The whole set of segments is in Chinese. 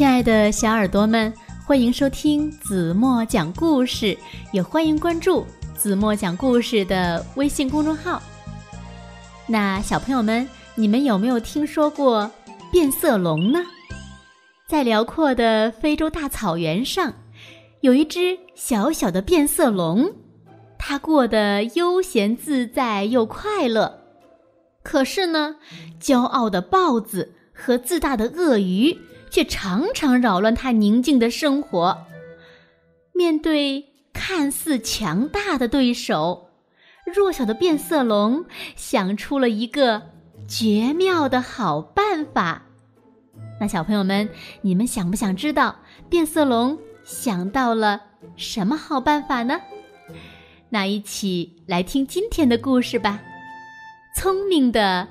亲爱的小耳朵们，欢迎收听子墨讲故事，也欢迎关注子墨讲故事的微信公众号。那小朋友们，你们有没有听说过变色龙呢？在辽阔的非洲大草原上，有一只小小的变色龙，它过得悠闲自在又快乐。可是呢，骄傲的豹子和自大的鳄鱼。却常常扰乱他宁静的生活。面对看似强大的对手，弱小的变色龙想出了一个绝妙的好办法。那小朋友们，你们想不想知道变色龙想到了什么好办法呢？那一起来听今天的故事吧。聪明的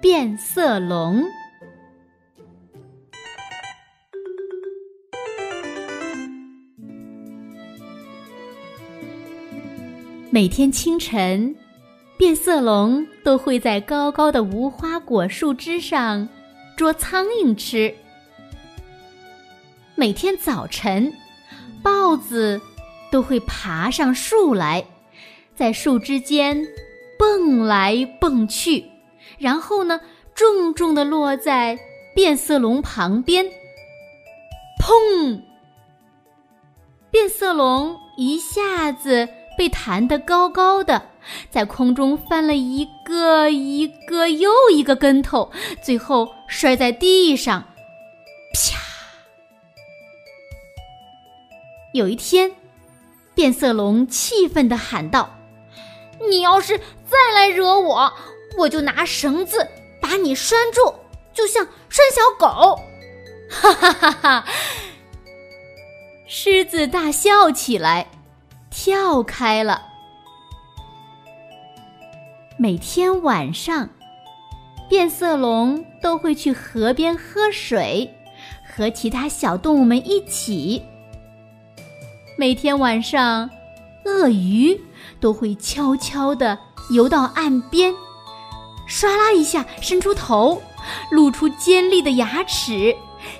变色龙。每天清晨，变色龙都会在高高的无花果树枝上捉苍蝇吃。每天早晨，豹子都会爬上树来，在树枝间蹦来蹦去，然后呢，重重的落在变色龙旁边。砰！变色龙一下子。被弹得高高的，在空中翻了一个一个又一个跟头，最后摔在地上，啪！有一天，变色龙气愤地喊道：“你要是再来惹我，我就拿绳子把你拴住，就像拴小狗！”哈哈哈哈！狮子大笑起来。跳开了。每天晚上，变色龙都会去河边喝水，和其他小动物们一起。每天晚上，鳄鱼都会悄悄地游到岸边，唰啦一下伸出头，露出尖利的牙齿，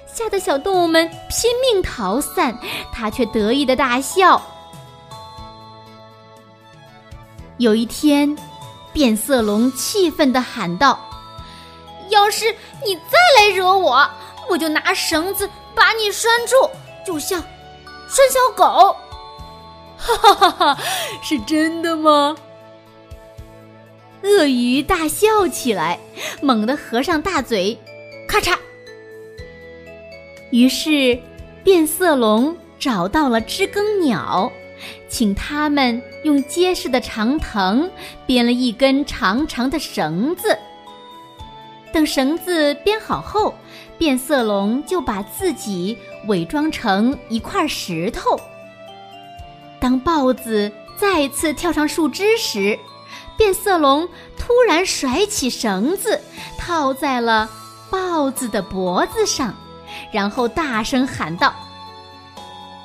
吓得小动物们拼命逃散，它却得意的大笑。有一天，变色龙气愤地喊道：“要是你再来惹我，我就拿绳子把你拴住，就像拴小狗。”哈哈哈哈！是真的吗？鳄鱼大笑起来，猛地合上大嘴，咔嚓。于是，变色龙找到了知更鸟。请他们用结实的长藤编了一根长长的绳子。等绳子编好后，变色龙就把自己伪装成一块石头。当豹子再次跳上树枝时，变色龙突然甩起绳子，套在了豹子的脖子上，然后大声喊道：“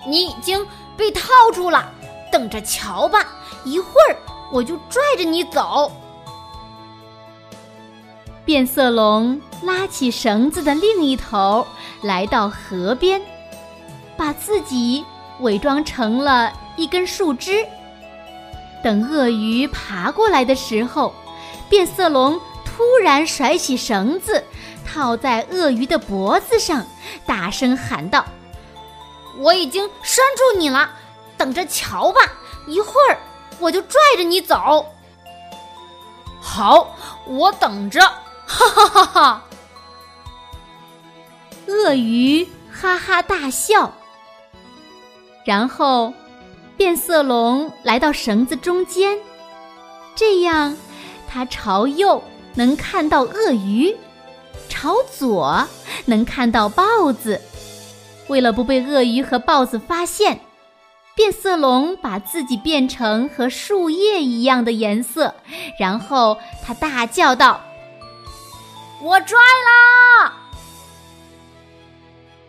你已经……”被套住了，等着瞧吧！一会儿我就拽着你走。变色龙拉起绳子的另一头，来到河边，把自己伪装成了一根树枝。等鳄鱼爬过来的时候，变色龙突然甩起绳子，套在鳄鱼的脖子上，大声喊道。我已经拴住你了，等着瞧吧！一会儿我就拽着你走。好，我等着！哈哈哈哈！鳄鱼哈哈大笑，然后变色龙来到绳子中间，这样它朝右能看到鳄鱼，朝左能看到豹子。为了不被鳄鱼和豹子发现，变色龙把自己变成和树叶一样的颜色，然后他大叫道：“我拽啦！”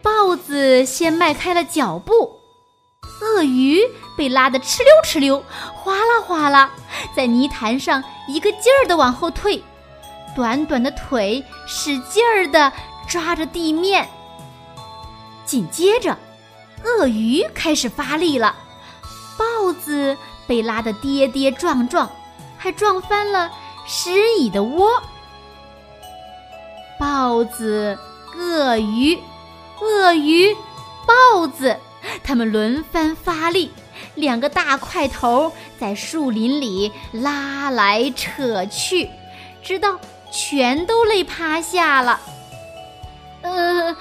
豹子先迈开了脚步，鳄鱼被拉得哧溜哧溜，哗啦哗啦，在泥潭上一个劲儿的往后退，短短的腿使劲儿的抓着地面。紧接着，鳄鱼开始发力了，豹子被拉得跌跌撞撞，还撞翻了石蚁的窝。豹子、鳄鱼、鳄鱼、豹子，它们轮番发力，两个大块头在树林里拉来扯去，直到全都累趴下了。呃，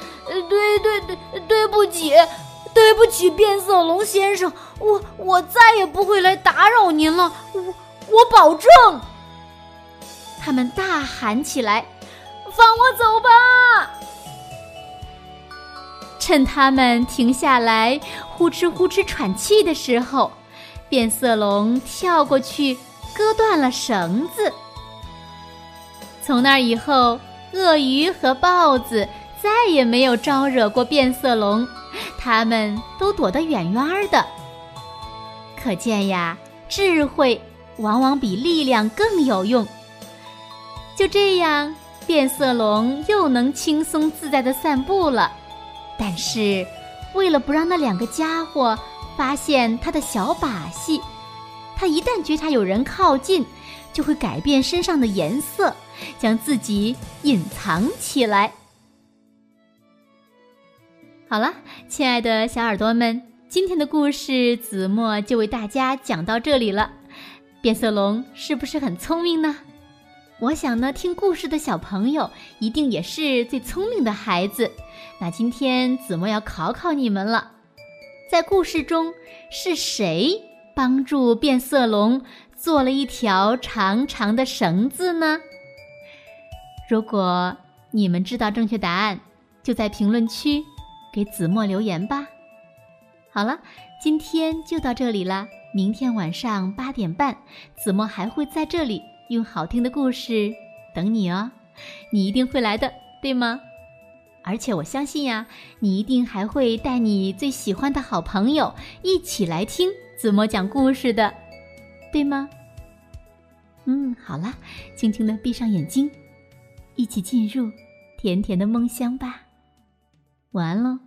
对对对，对不起，对不起，变色龙先生，我我再也不会来打扰您了，我我保证。他们大喊起来。放我走吧！趁他们停下来呼哧呼哧喘气的时候，变色龙跳过去割断了绳子。从那以后，鳄鱼和豹子再也没有招惹过变色龙，他们都躲得远远的。可见呀，智慧往往比力量更有用。就这样。变色龙又能轻松自在的散步了，但是，为了不让那两个家伙发现他的小把戏，他一旦觉察有人靠近，就会改变身上的颜色，将自己隐藏起来。好了，亲爱的小耳朵们，今天的故事子墨就为大家讲到这里了。变色龙是不是很聪明呢？我想呢，听故事的小朋友一定也是最聪明的孩子。那今天子墨要考考你们了，在故事中是谁帮助变色龙做了一条长长的绳子呢？如果你们知道正确答案，就在评论区给子墨留言吧。好了，今天就到这里了。明天晚上八点半，子墨还会在这里。用好听的故事等你哦，你一定会来的，对吗？而且我相信呀，你一定还会带你最喜欢的好朋友一起来听子墨讲故事的，对吗？嗯，好了，轻轻的闭上眼睛，一起进入甜甜的梦乡吧。晚安喽。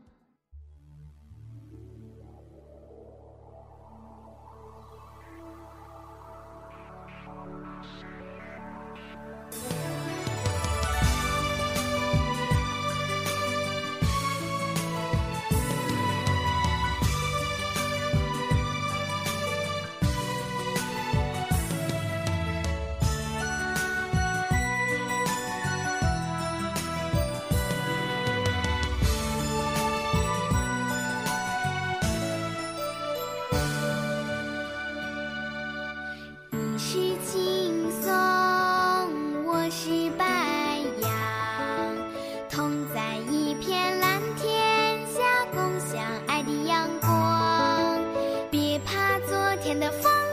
的风